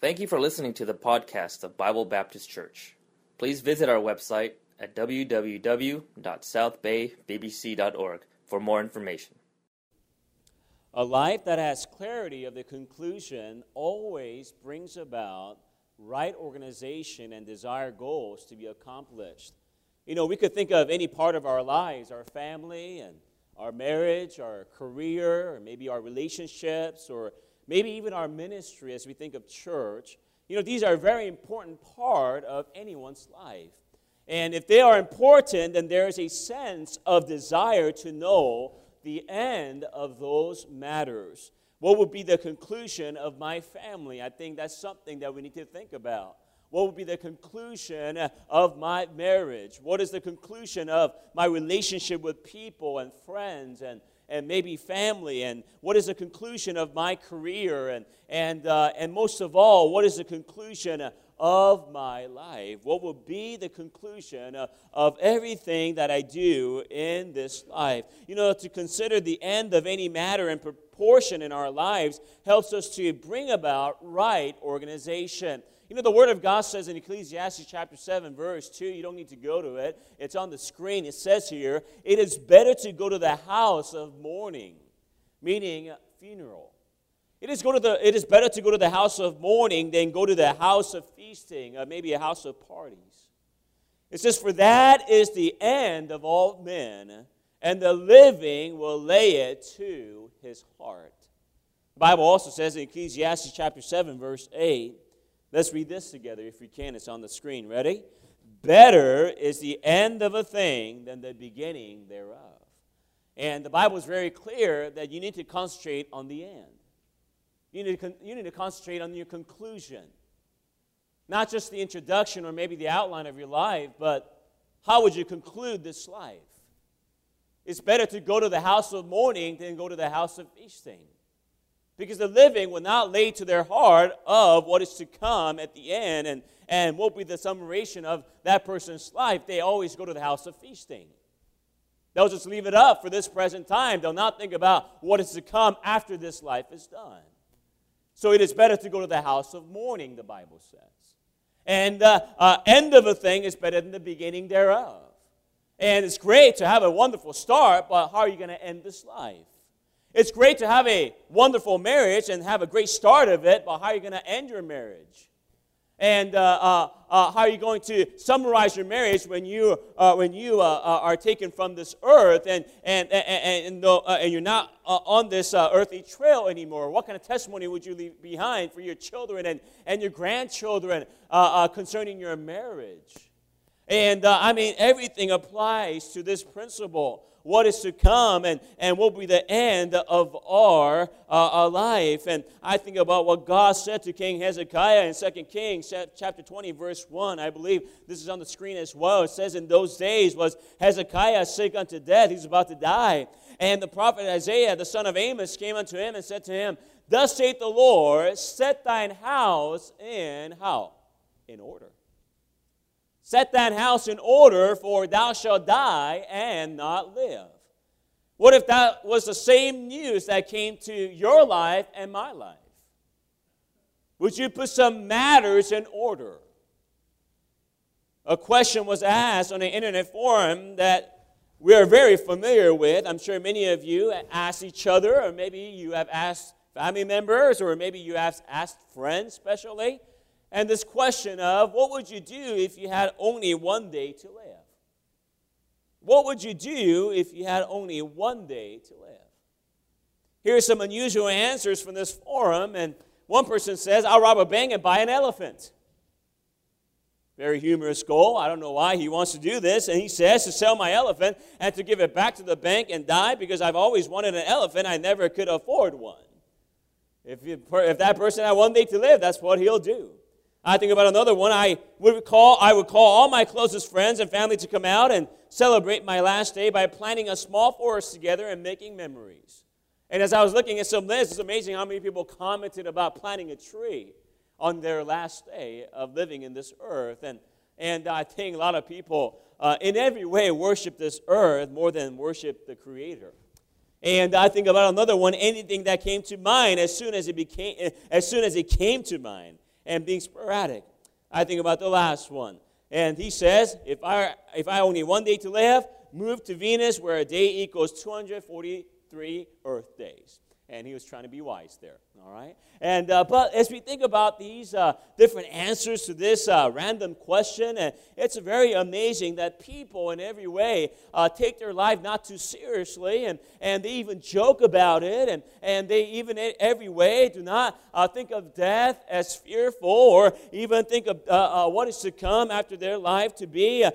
Thank you for listening to the podcast of Bible Baptist Church. Please visit our website at www.southbaybbc.org for more information. A life that has clarity of the conclusion always brings about right organization and desired goals to be accomplished. You know, we could think of any part of our lives, our family and our marriage, our career, or maybe our relationships, or maybe even our ministry as we think of church. You know, these are a very important part of anyone's life. And if they are important, then there is a sense of desire to know the end of those matters. What would be the conclusion of my family? I think that's something that we need to think about. What would be the conclusion of my marriage? What is the conclusion of my relationship with people and friends and, and maybe family? And what is the conclusion of my career? And, and, uh, and most of all, what is the conclusion of my life? What will be the conclusion uh, of everything that I do in this life? You know, to consider the end of any matter and proportion in our lives helps us to bring about right organization. You know, the Word of God says in Ecclesiastes chapter 7, verse 2, you don't need to go to it, it's on the screen. It says here, it is better to go to the house of mourning, meaning funeral. It is, go to the, it is better to go to the house of mourning than go to the house of feasting, or maybe a house of parties. It says, For that is the end of all men, and the living will lay it to his heart. The Bible also says in Ecclesiastes chapter 7, verse 8, Let's read this together if we can. It's on the screen. Ready? Better is the end of a thing than the beginning thereof. And the Bible is very clear that you need to concentrate on the end. You need to, you need to concentrate on your conclusion. Not just the introduction or maybe the outline of your life, but how would you conclude this life? It's better to go to the house of mourning than go to the house of feasting because the living will not lay to their heart of what is to come at the end and, and what will be the summation of that person's life. They always go to the house of feasting. They'll just leave it up for this present time. They'll not think about what is to come after this life is done. So it is better to go to the house of mourning, the Bible says. And the uh, uh, end of a thing is better than the beginning thereof. And it's great to have a wonderful start, but how are you going to end this life? It's great to have a wonderful marriage and have a great start of it, but how are you going to end your marriage? And uh, uh, uh, how are you going to summarize your marriage when you, uh, when you uh, uh, are taken from this earth and, and, and, and, and you're not on this earthly trail anymore? What kind of testimony would you leave behind for your children and, and your grandchildren concerning your marriage? And I mean, everything applies to this principle what is to come and, and what will be the end of our, uh, our life. And I think about what God said to King Hezekiah in 2 Kings chapter 20, verse 1. I believe this is on the screen as well. It says, In those days was Hezekiah sick unto death. He's about to die. And the prophet Isaiah, the son of Amos, came unto him and said to him, Thus saith the Lord, set thine house in how? In order. Set that house in order, for thou shalt die and not live. What if that was the same news that came to your life and my life? Would you put some matters in order? A question was asked on an internet forum that we are very familiar with. I'm sure many of you asked each other, or maybe you have asked family members, or maybe you have asked friends, especially. And this question of what would you do if you had only one day to live? What would you do if you had only one day to live? Here are some unusual answers from this forum, and one person says, I'll rob a bank and buy an elephant. Very humorous goal. I don't know why he wants to do this. And he says to sell my elephant and to give it back to the bank and die because I've always wanted an elephant. I never could afford one. If, you, if that person had one day to live, that's what he'll do. I think about another one. I would call, I would call all my closest friends and family to come out and celebrate my last day by planting a small forest together and making memories. And as I was looking at some lists, it's amazing how many people commented about planting a tree on their last day of living in this earth. And, and I think a lot of people, uh, in every way, worship this earth more than worship the Creator. And I think about another one, anything that came to mind as soon as it became, as soon as it came to mind. And being sporadic. I think about the last one. And he says, if I, if I only one day to live, move to Venus where a day equals 243 Earth days. And he was trying to be wise there. All right? And, uh, but as we think about these uh, different answers to this uh, random question, and it's very amazing that people in every way uh, take their life not too seriously, and, and they even joke about it, and, and they even in every way do not uh, think of death as fearful, or even think of uh, what is to come after their life to be of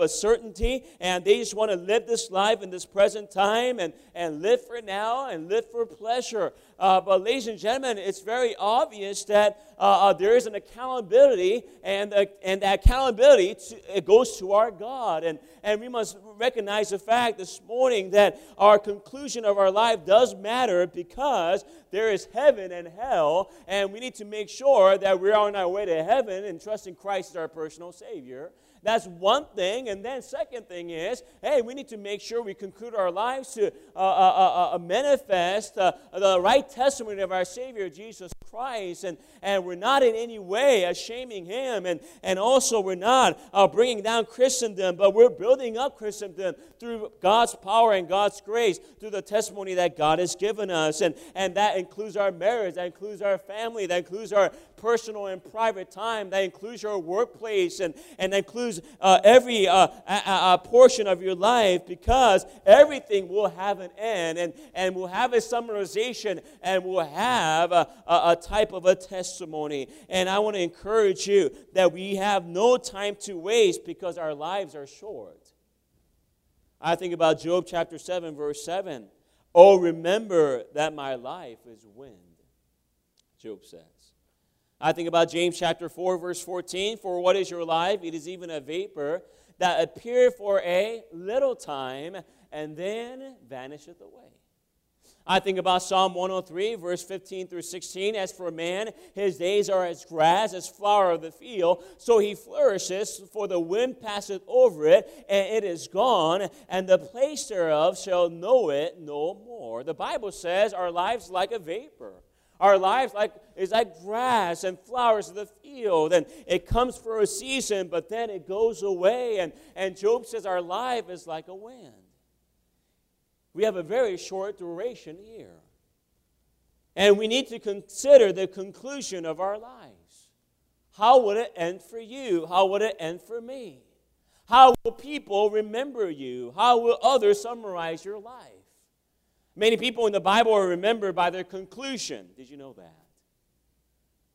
a certainty, and they just want to live this life in this present time and, and live for now and live for pleasure uh, but, ladies and gentlemen, it's very obvious that uh, uh, there is an accountability, and, uh, and that accountability to, it goes to our God. And, and we must recognize the fact this morning that our conclusion of our life does matter because there is heaven and hell, and we need to make sure that we're on our way to heaven and trusting Christ as our personal Savior. That's one thing. And then, second thing is, hey, we need to make sure we conclude our lives to uh, uh, uh, uh manifest uh, the right testimony of our Savior, Jesus Christ. And, and we're not in any way shaming Him. And, and also, we're not uh, bringing down Christendom, but we're building up Christendom through God's power and God's grace, through the testimony that God has given us. And, and that includes our marriage, that includes our family, that includes our personal and private time, that includes your workplace, and, and that includes uh, every uh, a, a portion of your life because everything will have an end and, and will have a summarization and will have a, a, a type of a testimony. And I want to encourage you that we have no time to waste because our lives are short. I think about Job chapter 7, verse 7. Oh, remember that my life is wind, Job says. I think about James chapter 4, verse 14. For what is your life? It is even a vapor that appear for a little time and then vanisheth away. I think about Psalm 103, verse 15 through 16. As for man, his days are as grass, as flower of the field, so he flourishes, for the wind passeth over it, and it is gone, and the place thereof shall know it no more. The Bible says our lives like a vapor. Our life like, is like grass and flowers of the field, and it comes for a season, but then it goes away. And, and Job says our life is like a wind. We have a very short duration here. And we need to consider the conclusion of our lives. How would it end for you? How would it end for me? How will people remember you? How will others summarize your life? Many people in the Bible are remembered by their conclusion. Did you know that?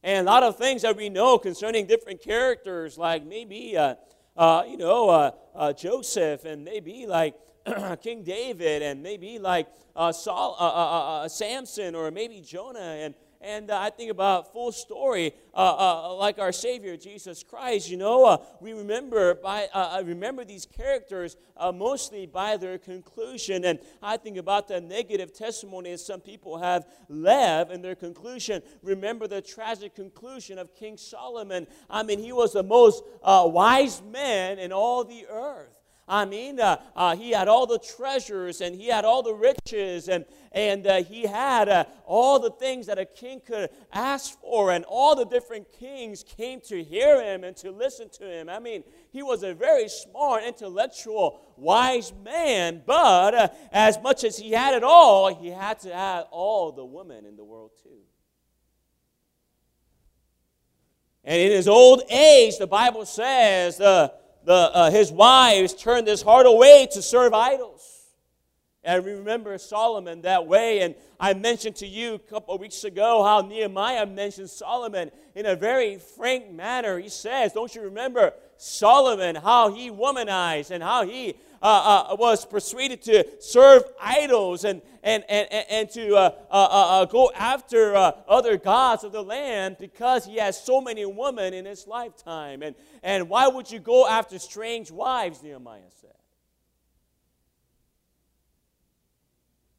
And a lot of things that we know concerning different characters, like maybe, uh, uh, you know, uh, uh Joseph, and maybe like King David, and maybe like uh, Saul, uh, Samson, or maybe Jonah, and and uh, I think about full story, uh, uh, like our Savior Jesus Christ. You know, uh, we remember by uh, I remember these characters uh, mostly by their conclusion, and I think about the negative testimony that some people have left in their conclusion. Remember the tragic conclusion of King Solomon. I mean, he was the most wise man in all the earth. I mean, uh, uh, he had all the treasures and he had all the riches and, and uh, he had all the things that a king could ask for, and all the different kings came to hear him and to listen to him. I mean, he was a very smart, intellectual, wise man, but as much as he had it all, he had to have all the women in the world too. And in his old age, the Bible says, uh, the, uh, his wives turned his heart away to serve idols. And remember Solomon that way. And I mentioned to you a couple of weeks ago how Nehemiah mentioned Solomon in a very frank manner. He says, Don't you remember Solomon, how he womanized and how he uh, uh, was persuaded to serve idols and, and, and, and to uh, uh, uh, uh go after other gods of the land because he has so many women in his lifetime. And, and why would you go after strange wives, Nehemiah said?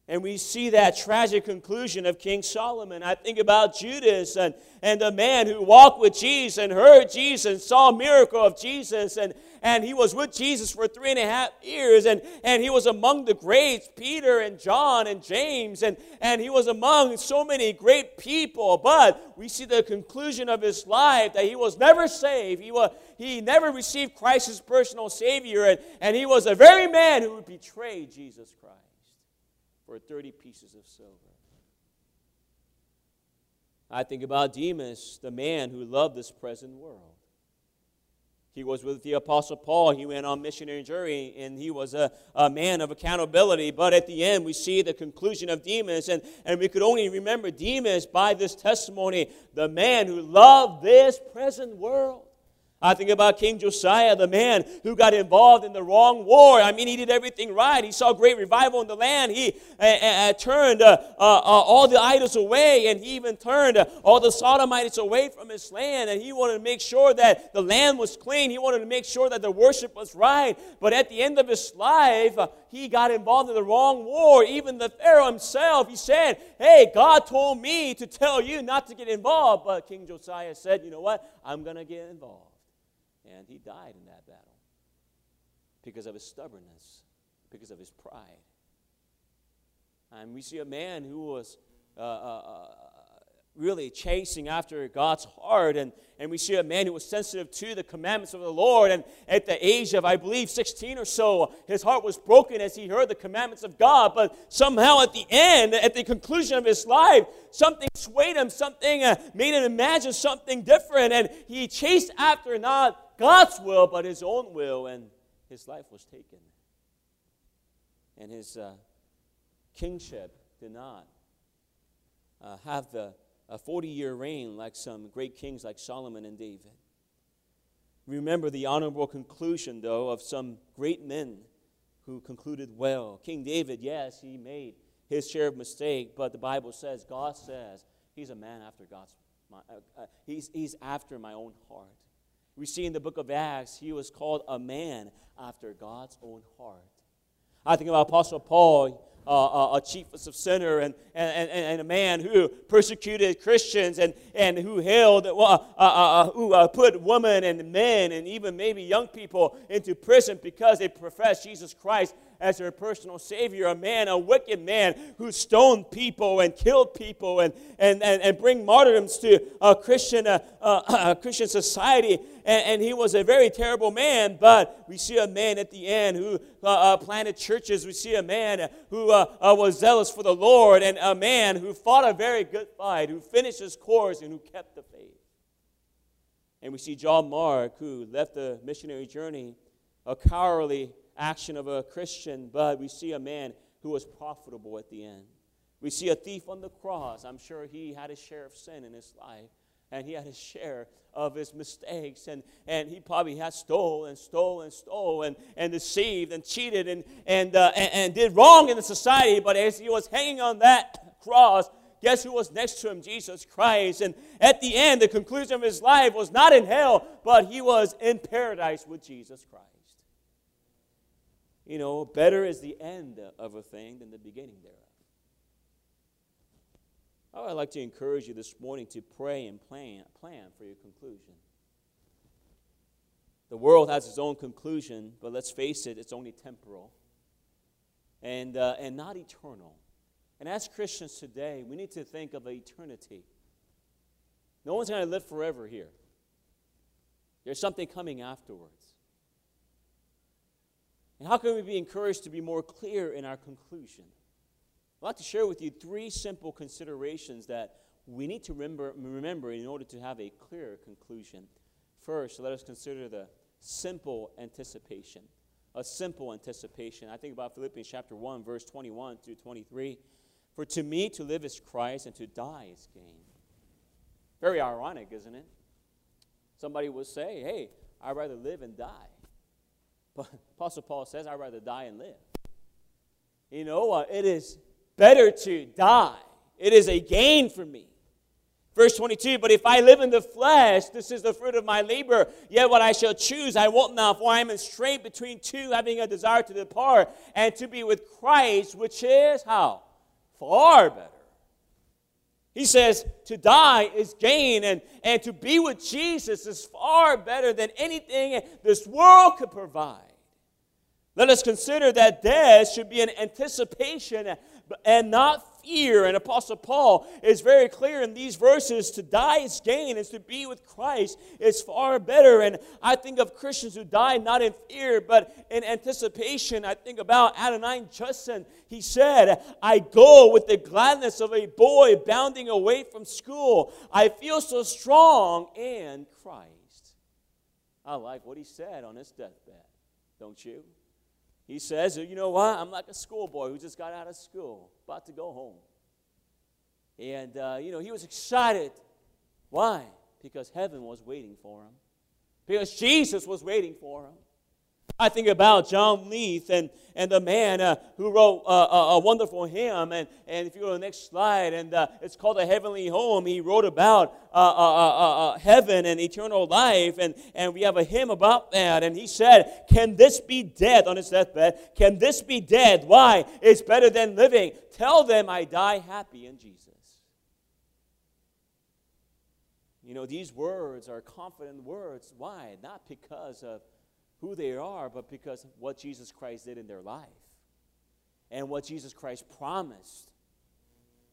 And we see that tragic conclusion of King Solomon. I think about Judas and, and the man who walked with Jesus and heard Jesus and saw a miracle of Jesus. And, and he was with Jesus for three and a half years. And, and he was among the greats, Peter and John and James. And, and he was among so many great people. But we see the conclusion of his life that he was never saved. He, was, he never received Christ as personal Savior. And, and he was a very man who would betray Jesus Christ for 30 pieces of silver. I think about Demas, the man who loved this present world. He was with the Apostle Paul. He went on missionary journey, and he was a, a man of accountability. But at the end, we see the conclusion of Demas, and, and we could only remember Demas by this testimony the man who loved this present world. I think about King Josiah, the man who got involved in the wrong war. I mean, he did everything right. He saw great revival in the land. He uh, uh, turned uh, uh, uh, all the idols away, and he even turned uh, all the Sodomites away from his land. And he wanted to make sure that the land was clean. He wanted to make sure that the worship was right. But at the end of his life, he got involved in the wrong war. Even the Pharaoh himself, he said, Hey, God told me to tell you not to get involved. But King Josiah said, You know what? I'm going to get involved. And he died in that battle because of his stubbornness, because of his pride. And we see a man who was uh, uh, uh really chasing after God's heart. And, and we see a man who was sensitive to the commandments of the Lord. And at the age of, I believe, 16 or so, his heart was broken as he heard the commandments of God. But somehow at the end, at the conclusion of his life, something swayed him, something uh, made him imagine something different. And he chased after not God's will, but his own will. And his life was taken. And his uh, kingship did not uh, have the a 40 year reign like some great kings like Solomon and David. Remember the honorable conclusion, though, of some great men who concluded well. King David, yes, he made his share of mistake, but the Bible says, God says, he's a man after God's, my, uh, uh, he's, he's after my own heart. We see in the book of Acts, he was called a man after God's own heart. I think about Apostle Paul uh, a chiefest of sinner and, and, and, a man who persecuted Christians and, and who held, uh, uh, uh, who uh, put women and men and even maybe young people into prison because they professed Jesus Christ as their personal savior, a man, a wicked man who stoned people and killed people and, and, and, and bring martyrdoms to a Christian, uh, uh, Christian society. And, and, he was a very terrible man, but we see a man at the end who uh, uh planted churches. We see a man who uh, uh, was zealous for the Lord and a man who fought a very good fight, who finished his course and who kept the faith. And we see John Mark, who left the missionary journey, a cowardly action of a Christian, but we see a man who was profitable at the end. We see a thief on the cross. I'm sure he had his share of sin in his life, and he had his share of his mistakes, and, and he probably had stole and stole and stole and, and deceived and cheated and, and, uh, and, and did wrong in the society. But as he was hanging on that cross, guess who was next to him? Jesus Christ. And at the end, the conclusion of his life was not in hell, but he was in paradise with Jesus Christ. You know, better is the end of a thing than the beginning thereof. I would like to encourage you this morning to pray and plan, plan for your conclusion. The world has its own conclusion, but let's face it, it's only temporal and, uh, and not eternal. And as Christians today, we need to think of eternity. No one's going to live forever here, there's something coming afterwards. And how can we be encouraged to be more clear in our conclusion? I'd like to share with you three simple considerations that we need to remember, remember in order to have a clear conclusion. First, let us consider the simple anticipation. A simple anticipation. I think about Philippians chapter 1, verse 21 through 23. For to me to live is Christ and to die is gain. Very ironic, isn't it? Somebody would say, hey, I'd rather live and die. Apostle Paul says, I'd rather die and live. You know, it is better to die. It is a gain for me. Verse 22, but if I live in the flesh, this is the fruit of my labor. Yet what I shall choose, I won't now, for I am in strait between two, having a desire to depart and to be with Christ, which is how? far better. He says to die is gain, and, and to be with Jesus is far better than anything this world could provide. Let us consider that death should be an anticipation and not fear. And Apostle Paul is very clear in these verses to die is gain, is to be with Christ is far better. And I think of Christians who die not in fear, but in anticipation. I think about Adoniram Judson. He said, I go with the gladness of a boy bounding away from school. I feel so strong in Christ. I like what he said on his deathbed, don't you? He says, You know what? I'm like a schoolboy who just got out of school, about to go home. And, uh, you know, he was excited. Why? Because heaven was waiting for him, because Jesus was waiting for him. I think about John Lyth and, and the man uh, who wrote uh, a, a, wonderful hymn. And, and if you go to the next slide, and uh, it's called A Heavenly Home. He wrote about uh, uh, uh, heaven and eternal life. And, and we have a hymn about that. And he said, Can this be dead on his deathbed? Can this be dead? Why? It's better than living. Tell them I die happy in Jesus. You know, these words are confident words. Why? Not because of who they are, but because what Jesus Christ did in their life and what Jesus Christ promised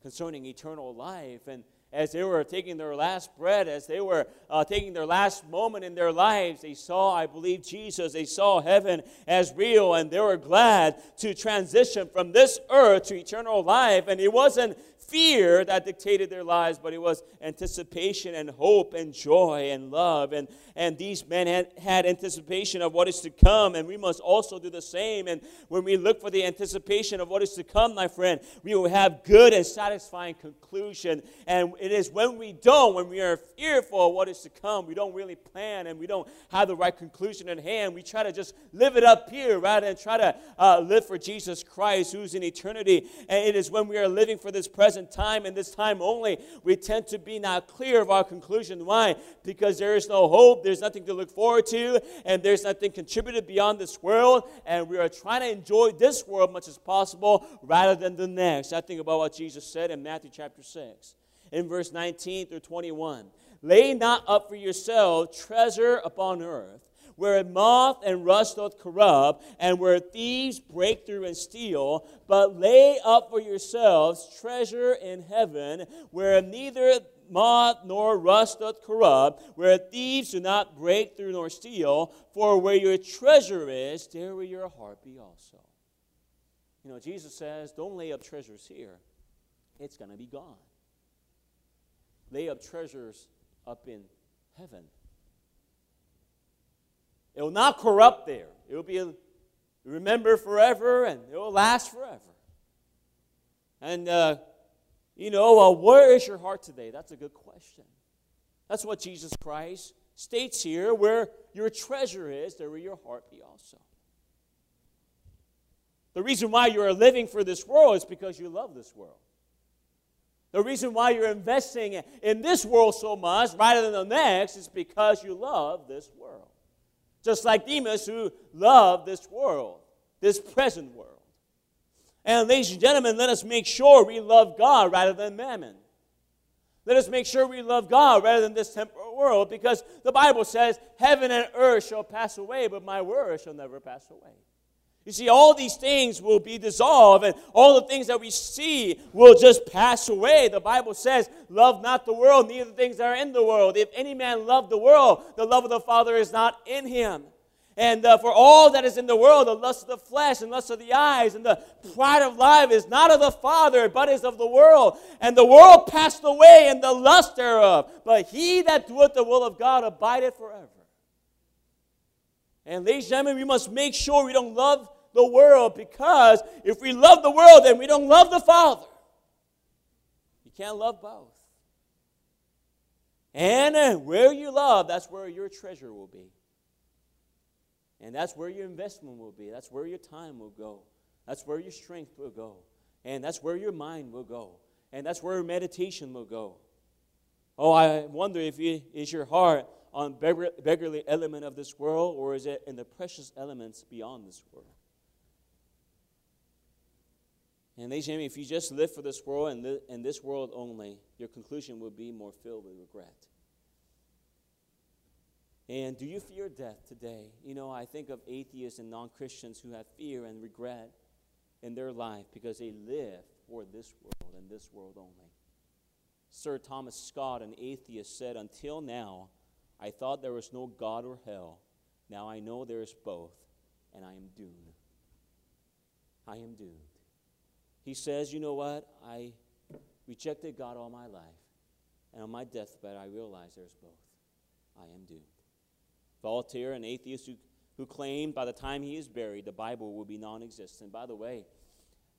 concerning eternal life. And as they were taking their last breath, as they were uh, taking their last moment in their lives, they saw, I believe, Jesus. They saw heaven as real, and they were glad to transition from this earth to eternal life. And it wasn't fear that dictated their lives, but it was anticipation and hope and joy and love. And, and these men had, had anticipation of what is to come, and we must also do the same. And when we look for the anticipation of what is to come, my friend, we will have good and satisfying conclusion. And it is when we don't, when we are fearful of what is to come, we don't really plan and we don't have the right conclusion in hand. We try to just live it up here rather than try to uh, live for Jesus Christ, who's in eternity. And it is when we are living for this present time and this time only, we tend to be not clear of our conclusion. Why? Because there is no hope there's nothing to look forward to, and there's nothing contributed beyond this world, and we are trying to enjoy this world much as possible rather than the next. I think about what Jesus said in Matthew chapter 6, in verse 19 through 21. Lay not up for yourself treasure upon earth where moth and rust doth corrupt, and where thieves break through and steal, but lay up for yourselves treasure in heaven, where neither moth nor rust doth corrupt, where thieves do not break through nor steal, for where your treasure is, there will your heart be also. You know, Jesus says, don't lay up treasures here, it's going to be gone. Lay up treasures up in heaven. It will not corrupt there. It will be remembered forever and it will last forever. And uh, you know, uh, where is your heart today? That's a good question. That's what Jesus Christ states here where your treasure is, there will your heart be also. The reason why you are living for this world is because you love this world. The reason why you're investing in this world so much rather than the next is because you love this world. Just like Demas who loved this world, this present world. And ladies and gentlemen, let us make sure we love God rather than mammon. Let us make sure we love God rather than this temporal world because the Bible says, Heaven and earth shall pass away, but my word shall never pass away. You see, all these things will be dissolved, and all the things that we see will just pass away. The Bible says, Love not the world, neither the things that are in the world. If any man love the world, the love of the Father is not in him. And uh, for all that is in the world, the lust of the flesh and lust of the eyes and the pride of life is not of the Father, but is of the world. And the world passed away and the lust thereof. But he that doeth the will of God abideth forever. And ladies and gentlemen, we must make sure we don't love the world because if we love the world, then we don't love the Father. You can't love both. And uh, where you love, that's where your treasure will be. And that's where your investment will be. That's where your time will go. That's where your strength will go. And that's where your mind will go. And that's where meditation will go. Oh, I wonder if it is your heart on beggarly element of this world or is it in the precious elements beyond this world? And they say, if you just live for this world and, li- and this world only, your conclusion will be more filled with regret. And do you fear death today? You know, I think of atheists and non Christians who have fear and regret in their life because they live for this world and this world only. Sir Thomas Scott, an atheist, said, Until now, I thought there was no God or hell. Now I know there is both, and I am doomed. I am doomed. He says, You know what? I rejected God all my life, and on my deathbed, I realized there's both. I am doomed. Voltaire, an atheist who, who claimed by the time he is buried, the Bible will be non existent. By the way,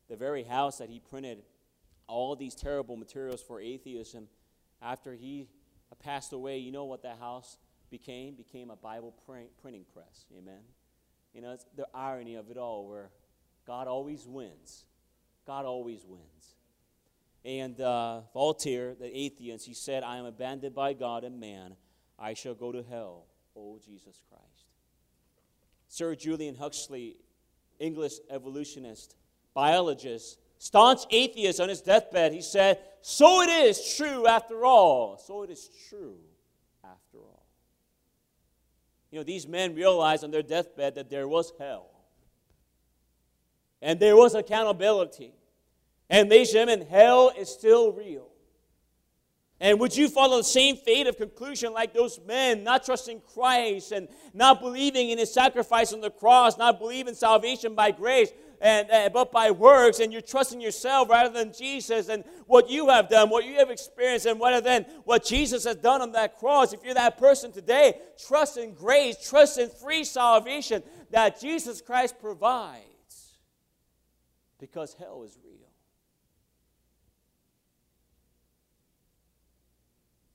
the very house that he printed all these terrible materials for atheism, after he passed away, you know what that house became? Became a Bible print, printing press. Amen. You know, it's the irony of it all where God always wins. God always wins. And uh, Voltaire, the atheist, he said, I am abandoned by God and man. I shall go to hell, O Jesus Christ. Sir Julian Huxley, English evolutionist, biologist, staunch atheist on his deathbed, he said, So it is true after all. So it is true after all. You know, these men realized on their deathbed that there was hell. And there was accountability. Said, and hell is still real. And would you follow the same fate of conclusion like those men, not trusting Christ and not believing in his sacrifice on the cross, not believing salvation by grace, and, uh, but by works, and you're trusting yourself rather than Jesus and what you have done, what you have experienced, and rather than what Jesus has done on that cross. If you're that person today, trust in grace, trust in free salvation that Jesus Christ provides because hell is real.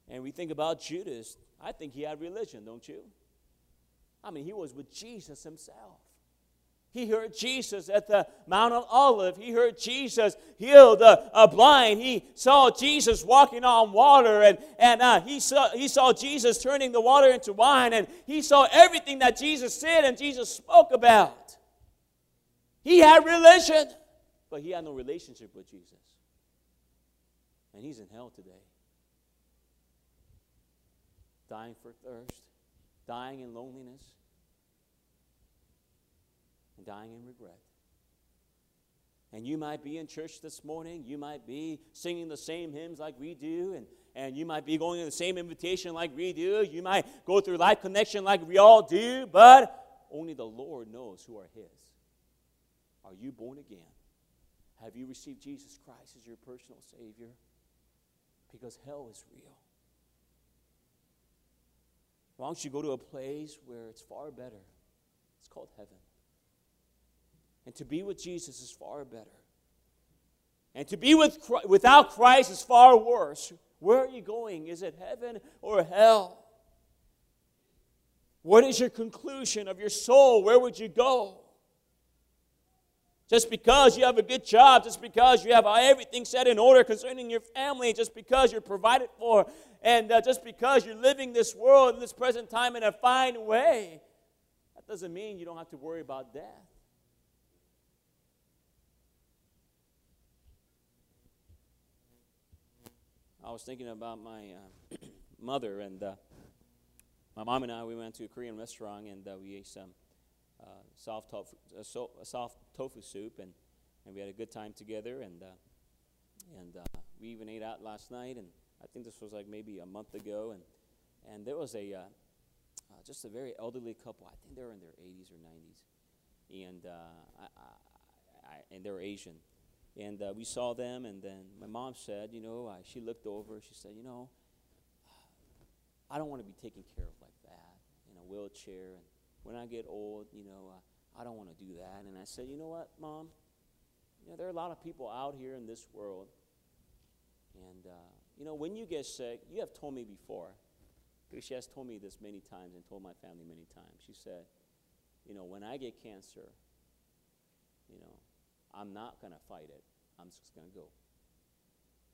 And we think about Judas. I think he had religion, don't you? I mean, he was with Jesus himself. He heard Jesus at the Mount of Olive. He heard Jesus heal the uh, blind. He saw Jesus walking on water. And, and uh, he, saw, he saw Jesus turning the water into wine. And he saw everything that Jesus said and Jesus spoke about. He had religion. But he had no relationship with Jesus. And he's in hell today. Dying for thirst, dying in loneliness, and dying in regret. And you might be in church this morning. You might be singing the same hymns like we do. And, and you might be going to the same invitation like we do. You might go through life connection like we all do. But only the Lord knows who are His. Are you born again? Have you received Jesus Christ as your personal Savior? Because hell is real. Why don't you go to a place where it's far better? It's called heaven. And to be with Jesus is far better. And to be with, without Christ is far worse. Where are you going? Is it heaven or hell? What is your conclusion of your soul? Where would you go? Just because you have a good job, just because you have everything set in order concerning your family, just because you're provided for, and uh, just because you're living this world in this present time in a fine way, that doesn't mean you don't have to worry about death. I was thinking about my uh, mother, and uh, my mom and I, we went to a Korean restaurant and uh, we ate some uh, soft tofu, uh, so, soft tofu soup, and, and we had a good time together. And uh, and uh, we even ate out last night, and I think this was like maybe a month ago, and and there was a uh, uh, just a very elderly couple. I think they were in their 80s or 90s, and I, I, and they were Asian. And we saw them, and then my mom said, you know, she looked over. She said, you know, I don't want to be taken care of like that in a wheelchair and when I get old, you know, uh, I don't want to do that. And I said, you know what, Mom? You know, there are a lot of people out here in this world. And, uh, you know, when you get sick, you have told me before, because she has told me this many times and told my family many times. She said, you know, when I get cancer, you know, I'm not going to fight it. I'm just going to go.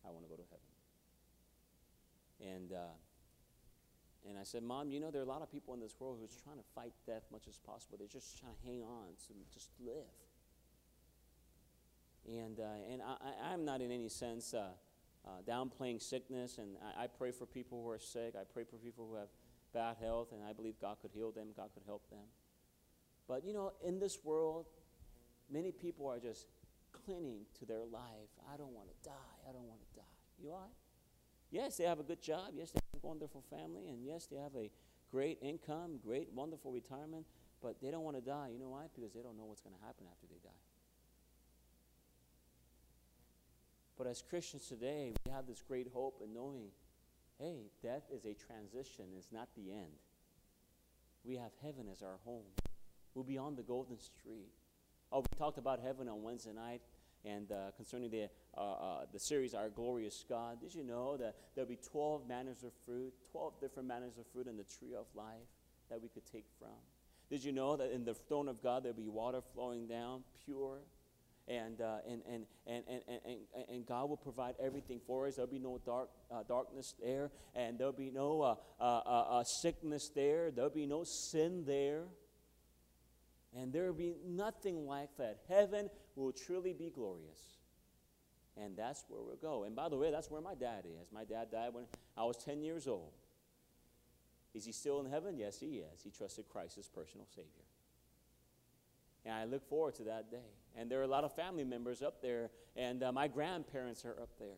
I want to go to heaven. And, uh, and I said, Mom, you know, there are a lot of people in this world who's trying to fight death as much as possible. They're just trying to hang on to just live. And, uh, and I, I'm not in any sense uh, uh, downplaying sickness, and I, I pray for people who are sick. I pray for people who have bad health, and I believe God could heal them, God could help them. But you know, in this world, many people are just clinging to their life. I don't want to die. I don't want to die. You are? Yes, they have a good job. Yes, they wonderful family. And yes, they have a great income, great, wonderful retirement. But they don't want to die. You know why? Because they don't know what's going to happen after they die. But as Christians today, we have this great hope in knowing hey, death is a transition, it's not the end. We have heaven as our home. We'll be on the golden street. Oh, we talked about heaven on Wednesday night and uh, concerning the, uh, uh, the series Our Glorious God. Did you know that there'll be 12 manners of fruit, 12 different manners of fruit in the tree of life that we could take from? Did you know that in the throne of God there'll be water flowing down, pure? And, and, and, and, and, and, God will provide everything for us. There'll be no dark, darkness there, and there'll be no sickness there. There'll be no sin there. And there will be nothing like that. Heaven will truly be glorious. And that's where we'll go. And by the way, that's where my dad is. My dad died when I was 10 years old. Is he still in heaven? Yes, he is. He trusted Christ as personal Savior. And I look forward to that day. And there are a lot of family members up there, and uh, my grandparents are up there.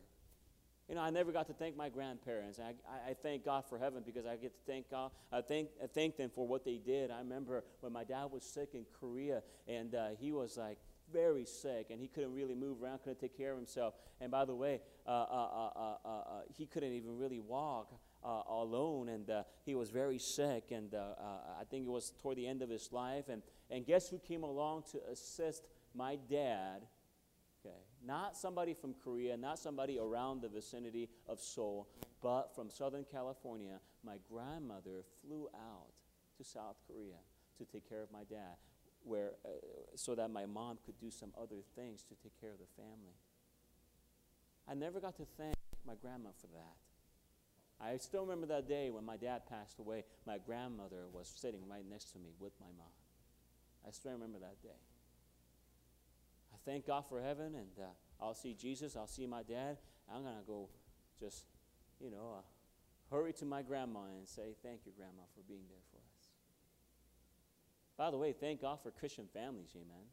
You know, I never got to thank my grandparents. I, I, I, thank God for heaven because I get to thank God. I thank, I thank them for what they did. I remember when my dad was sick in Korea, and uh, he was like very sick, and he couldn't really move around, couldn't take care of himself. And by the way, uh, uh, uh, uh he couldn't even really walk. alone, and he was very sick, and I think it was toward the end of his life. And, and guess who came along to assist my dad Okay. Not somebody from Korea, not somebody around the vicinity of Seoul, but from Southern California. My grandmother flew out to South Korea to take care of my dad, where, uh, so that my mom could do some other things to take care of the family. I never got to thank my grandma for that. I still remember that day when my dad passed away. My grandmother was sitting right next to me with my mom. I still remember that day I thank God for heaven, and uh, I'll see Jesus, I'll see my dad. I'm going to go just, you know, uh, hurry to my grandma and say, Thank you, Grandma, for being there for. By the way, thank God for Christian families, amen.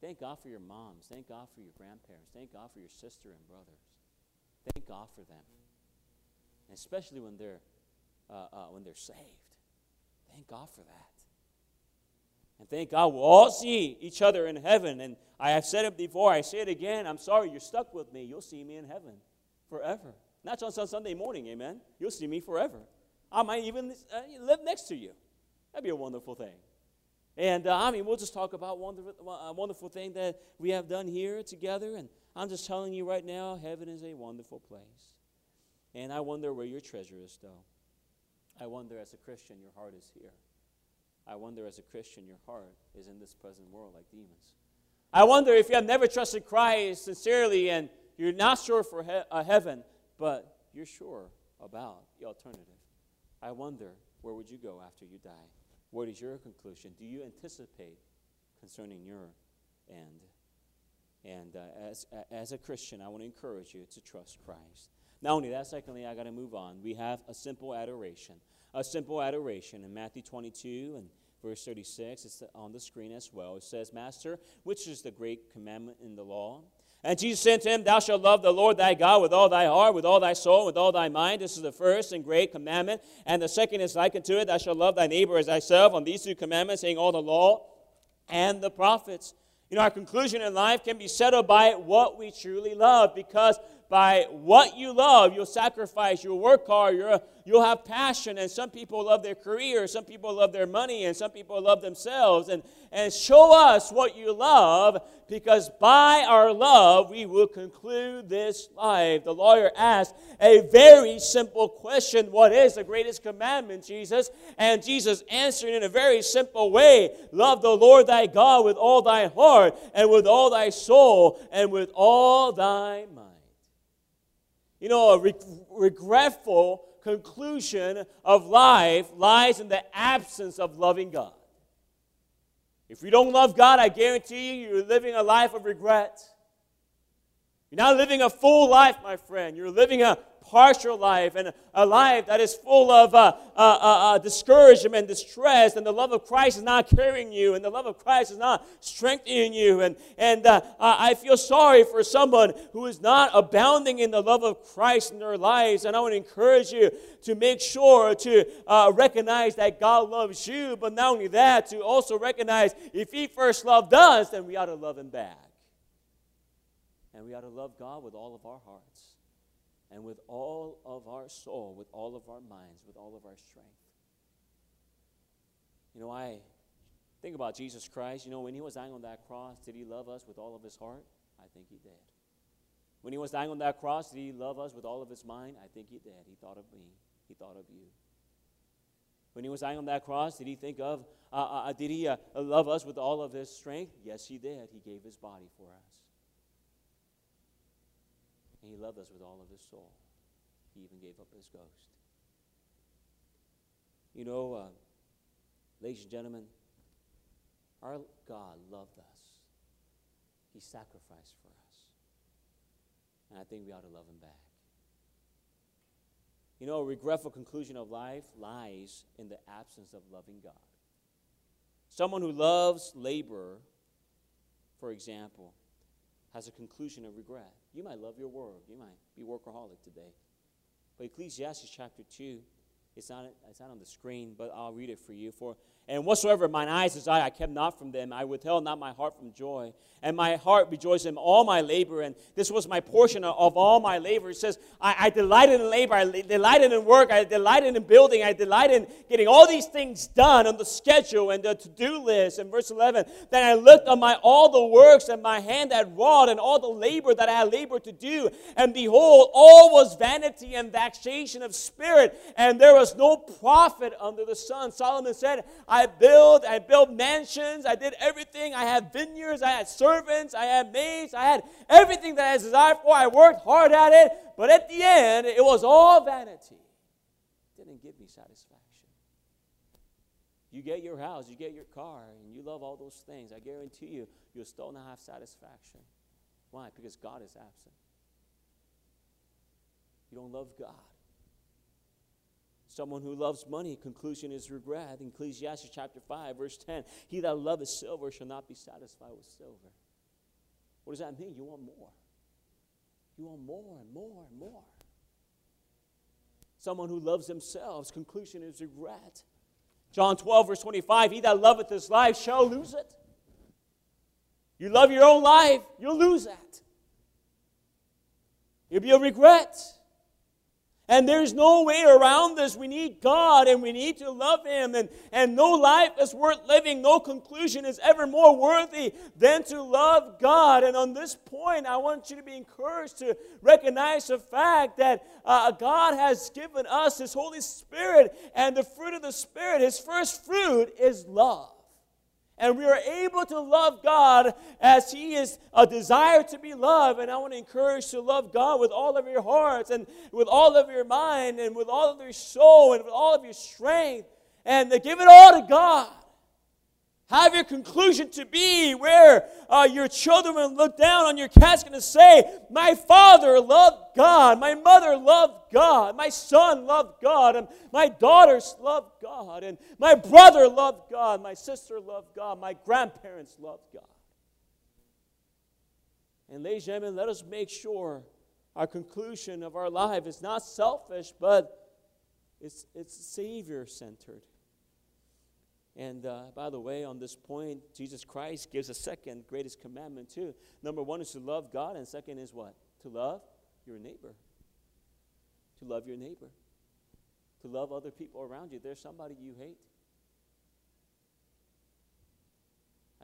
Thank God for your moms. Thank God for your grandparents. Thank God for your sister and brothers. Thank God for them. And especially when they're, uh, uh, when they're saved. Thank God for that. And thank God we'll all see each other in heaven. And I have said it before, I say it again. I'm sorry you're stuck with me. You'll see me in heaven forever. Not just on Sunday morning, amen. You'll see me forever. I might even uh, live next to you. That'd be a wonderful thing. And uh, I mean, we'll just talk about wonderful, a wonderful thing that we have done here together. And I'm just telling you right now, heaven is a wonderful place. And I wonder where your treasure is, though. I wonder, as a Christian, your heart is here. I wonder, as a Christian, your heart is in this present world like Demas. I wonder if you have never trusted Christ sincerely and you're not sure for he- uh, heaven, but you're sure about the alternative. I wonder, where would you go after you die? What is your conclusion? Do you anticipate concerning your end? And uh, as, as a Christian, I want to encourage you to trust Christ. Not only that, secondly, I got to move on. We have a simple adoration a simple adoration in Matthew 22 and verse 36. It's on the screen as well. It says, Master, which is the great commandment in the law? And Jesus said to him, Thou shalt love the Lord thy God with all thy heart, with all thy soul, with all thy mind. This is the first and great commandment. And the second is like unto it, Thou shalt love thy neighbor as thyself. On these two commandments hang all the law and the prophets. You know, our conclusion in life can be settled by what we truly love because by what you love, you'll sacrifice, you'll work hard, you'll, you'll have passion. And some people love their career, some people love their money, and some people love themselves. And, and show us what you love, because by our love, we will conclude this life. The lawyer asked a very simple question What is the greatest commandment, Jesus? And Jesus answered in a very simple way Love the Lord thy God with all thy heart, and with all thy soul, and with all thy mind. You know, a re- regretful conclusion of life lies in the absence of loving God. If you don't love God, I guarantee you, you're living a life of regret. You're not living a full life, my friend. You're living a partial life and a life that is full of uh, uh, uh, uh, discouragement, distress, and the love of Christ is not carrying you, and the love of Christ is not strengthening you. And, and uh, I feel sorry for someone who is not abounding in the love of Christ in their lives. And I want to encourage you to make sure to uh, recognize that God loves you, but not only that, to also recognize if He first loved us, then we ought to love Him back. And we ought to love God with all of our hearts and with all of our soul, with all of our minds, with all of our strength. You know, I think about Jesus Christ. You know, when he was dying on that cross, did he love us with all of his heart? I think he did. When he was dying on that cross, did he love us with all of his mind? I think he did. He thought of me, he thought of you. When he was dying on that cross, did he think of, uh, uh, uh did he uh, love us with all of his strength? Yes, he did. He gave his body for us. And he loved us with all of his soul. He even gave up his ghost. You know, uh, ladies and gentlemen, our God loved us. He sacrificed for us. And I think we ought to love him back. You know, a regretful conclusion of life lies in the absence of loving God. Someone who loves labor, for example, has a conclusion of regret. You might love your work. You might be workaholic today. But Ecclesiastes chapter 2, it's not, it's not on the screen, but I'll read it for you. For and whatsoever mine eyes desired, I kept not from them. I withheld not my heart from joy. And my heart rejoiced in all my labor. And this was my portion of all my labor. It says, I, I delighted in labor. I delighted in work. I delighted in building. I delighted in getting all these things done on the schedule and the to do list. And verse 11, then I looked on my all the works that my hand had wrought and all the labor that I had labored to do. And behold, all was vanity and vexation of spirit. And there was no profit under the sun. Solomon said, I I built, I built mansions, I did everything. I had vineyards, I had servants, I had maids, I had everything that I desired for. I worked hard at it, but at the end, it was all vanity. It didn't give me satisfaction. You get your house, you get your car, and you love all those things. I guarantee you, you'll still not have satisfaction. Why? Because God is absent. You don't love God. Someone who loves money, conclusion is regret. Ecclesiastes chapter 5, verse 10, he that loveth silver shall not be satisfied with silver. What does that mean? You want more. You want more and more and more. Someone who loves themselves, conclusion is regret. John 12, verse 25, he that loveth his life shall lose it. You love your own life, you'll lose that. It'll be a regret. And there's no way around this. We need God and we need to love Him. And, and no life is worth living, no conclusion is ever more worthy than to love God. And on this point, I want you to be encouraged to recognize the fact that uh, God has given us His Holy Spirit, and the fruit of the Spirit, His first fruit, is love and we are able to love God as He is a desire to be loved. And I want to encourage you to love God with all of your hearts and with all of your mind and with all of your soul and with all of your strength and to give it all to God. Have your conclusion to be where uh, your children will look down on your casket and say, My father loved God, my mother loved God, my son loved God, and my daughters loved God, and my brother loved God, my sister loved God, my grandparents loved God. And, ladies and gentlemen, let us make sure our conclusion of our life is not selfish, but it's, it's Savior centered. And uh, by the way, on this point, Jesus Christ gives a second greatest commandment too. Number one is to love God, and second is what? To love your neighbor. To love your neighbor. To love other people around you. There's somebody you hate.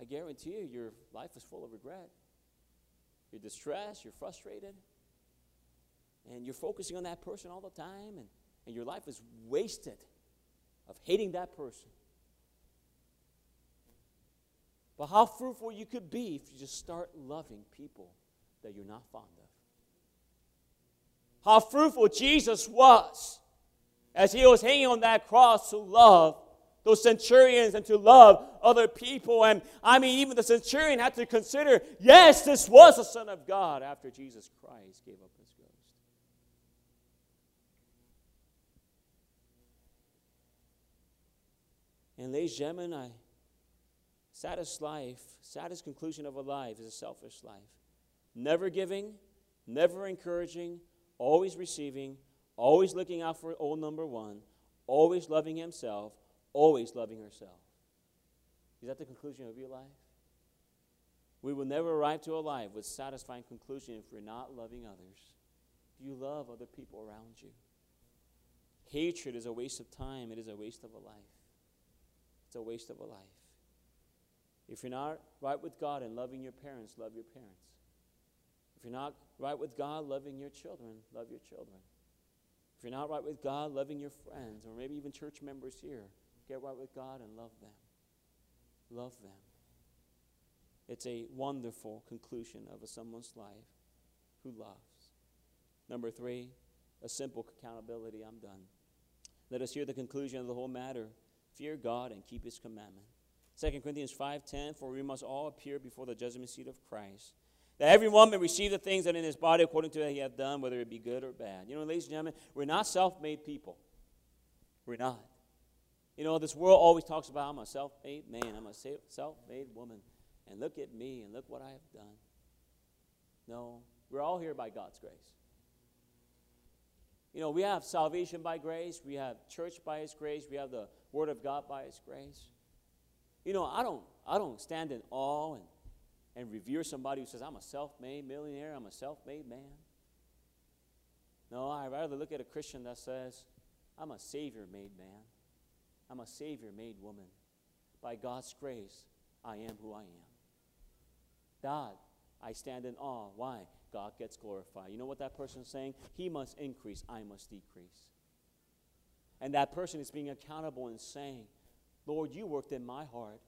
I guarantee you, your life is full of regret. You're distressed, you're frustrated, and you're focusing on that person all the time, and, and your life is wasted of hating that person. But how fruitful you could be if you just start loving people that you're not fond of. How fruitful Jesus was as he was hanging on that cross to love those centurions and to love other people. And I mean, even the centurion had to consider yes, this was the Son of God after Jesus Christ gave up his ghost. And, ladies and gentlemen, I, saddest life, saddest conclusion of a life is a selfish life. Never giving, never encouraging, always receiving, always looking out for old number one, always loving himself, always loving herself. Is that the conclusion of your life? We will never arrive to a life with satisfying conclusion if we're not loving others. Do you love other people around you? Hatred is a waste of time, it is a waste of a life. It's a waste of a life. If you're not right with God and loving your parents, love your parents. If you're not right with God, loving your children, love your children. If you're not right with God, loving your friends, or maybe even church members here, get right with God and love them. Love them. It's a wonderful conclusion of a someone's life who loves. Number three, a simple accountability. I'm done. Let us hear the conclusion of the whole matter. Fear God and keep his commandment. 2 Corinthians 5:10 For we must all appear before the judgment seat of Christ that everyone may receive the things that in his body according to that he hath done, whether it be good or bad. You know, ladies and gentlemen, we're not self made people. We're not. You know, this world always talks about I'm a self made man, I'm a self made woman, and look at me and look what I have done. No, we're all here by God's grace. You know, we have salvation by grace, we have church by His grace, we have the Word of God by His grace. You know, I don't, I don't stand in awe and and revere somebody who says, I'm a self made millionaire, I'm a self made man. No, I'd rather look at a Christian that says, I'm a Savior made man, I'm a Savior made woman. By God's grace, I am who I am. God, I stand in awe. Why? God gets glorified. You know what that person is saying? He must increase, I must decrease. And that person is being accountable and saying, Lord, you worked in my heart.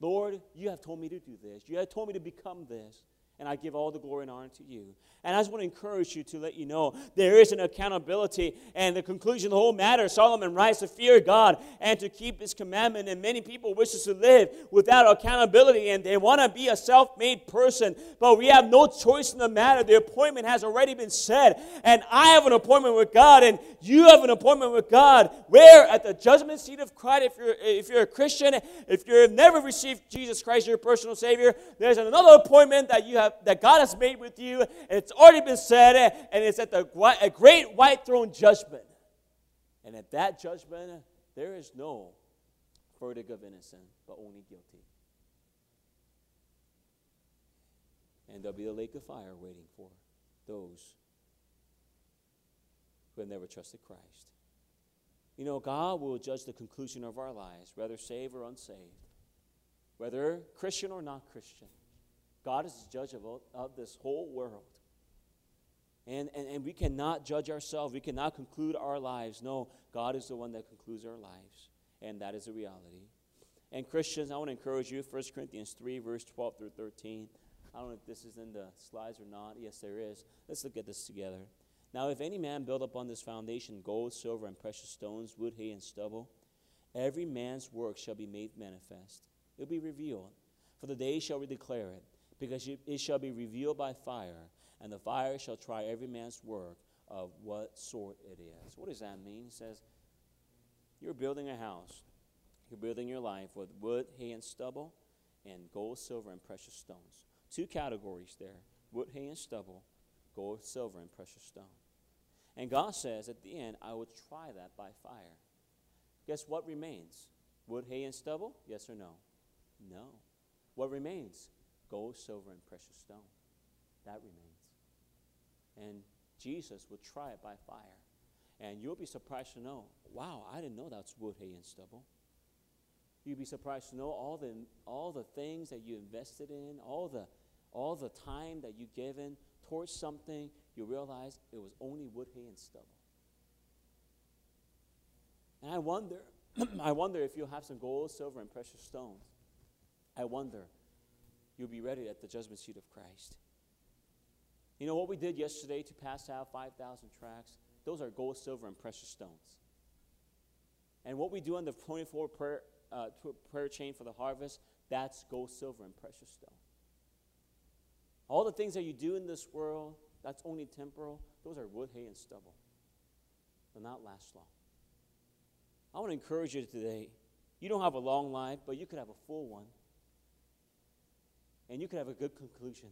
Lord, you have told me to do this. You have told me to become this and I give all the glory and honor to you. And I just want to encourage you to let you know there is an accountability. And the conclusion of the whole matter, Solomon writes to fear God and to keep his commandment. And many people wishes to live without accountability and they want to be a self-made person. But we have no choice in the matter. The appointment has already been set. And I have an appointment with God and you have an appointment with God. Where? At the judgment seat of Christ. If you're, if you're a Christian, if you've never received Jesus Christ, as your personal Savior, there's another appointment that you have have, that God has made with you, and it's already been said, and it's at the a great white throne judgment. And at that judgment, there is no verdict of innocent, but only guilty. And there'll be a lake of fire waiting for those who have never trusted Christ. You know, God will judge the conclusion of our lives, whether saved or unsaved, whether Christian or not Christian. God is the judge of, of this whole world. And, and, and we cannot judge ourselves. We cannot conclude our lives. No, God is the one that concludes our lives. And that is the reality. And Christians, I want to encourage you, 1 Corinthians 3, verse 12 through 13. I don't know if this is in the slides or not. Yes, there is. Let's look at this together. Now, if any man build upon this foundation gold, silver, and precious stones, wood, hay, and stubble, every man's work shall be made manifest. It will be revealed, for the day shall we declare it because it shall be revealed by fire, and the fire shall try every man's work of what sort it is. What does that mean? He says, You're building a house. You're building your life with wood, hay, and stubble, and gold, silver, and precious stones. Two categories there wood, hay, and stubble, gold, silver, and precious stone. And God says at the end, I will try that by fire. Guess what remains? Wood, hay, and stubble? Yes or no? No. What remains? Gold, silver, and precious stone. That remains. And Jesus will try it by fire. And you'll be surprised to know, wow, I didn't know that's wood, hay, and stubble. You'll be surprised to know all the, all the things that you invested in, all the, all the time that you've given towards something, you realize it was only wood, hay, and stubble. And I wonder, I wonder if you'll have some gold, silver, and precious stones. I wonder you'll be ready at the judgment seat of Christ. You know what we did yesterday to pass out 5,000 tracts? Those are gold, silver, and precious stones. And what we do on the 24 prayer, uh, prayer chain for the harvest, that's gold, silver, and precious stone. All the things that you do in this world, that's only temporal. Those are wood, hay, and stubble. They'll not last long. I want to encourage you today. You don't have a long life, but you could have a full one. And you could have a good conclusion.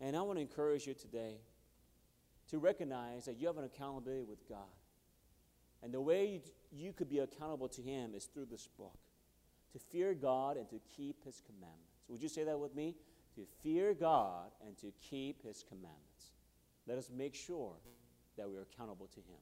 And I want to encourage you today to recognize that you have an accountability with God. And the way you, you could be accountable to Him is through this book to fear God and to keep His commandments. Would you say that with me? To fear God and to keep His commandments. Let us make sure that we are accountable to Him.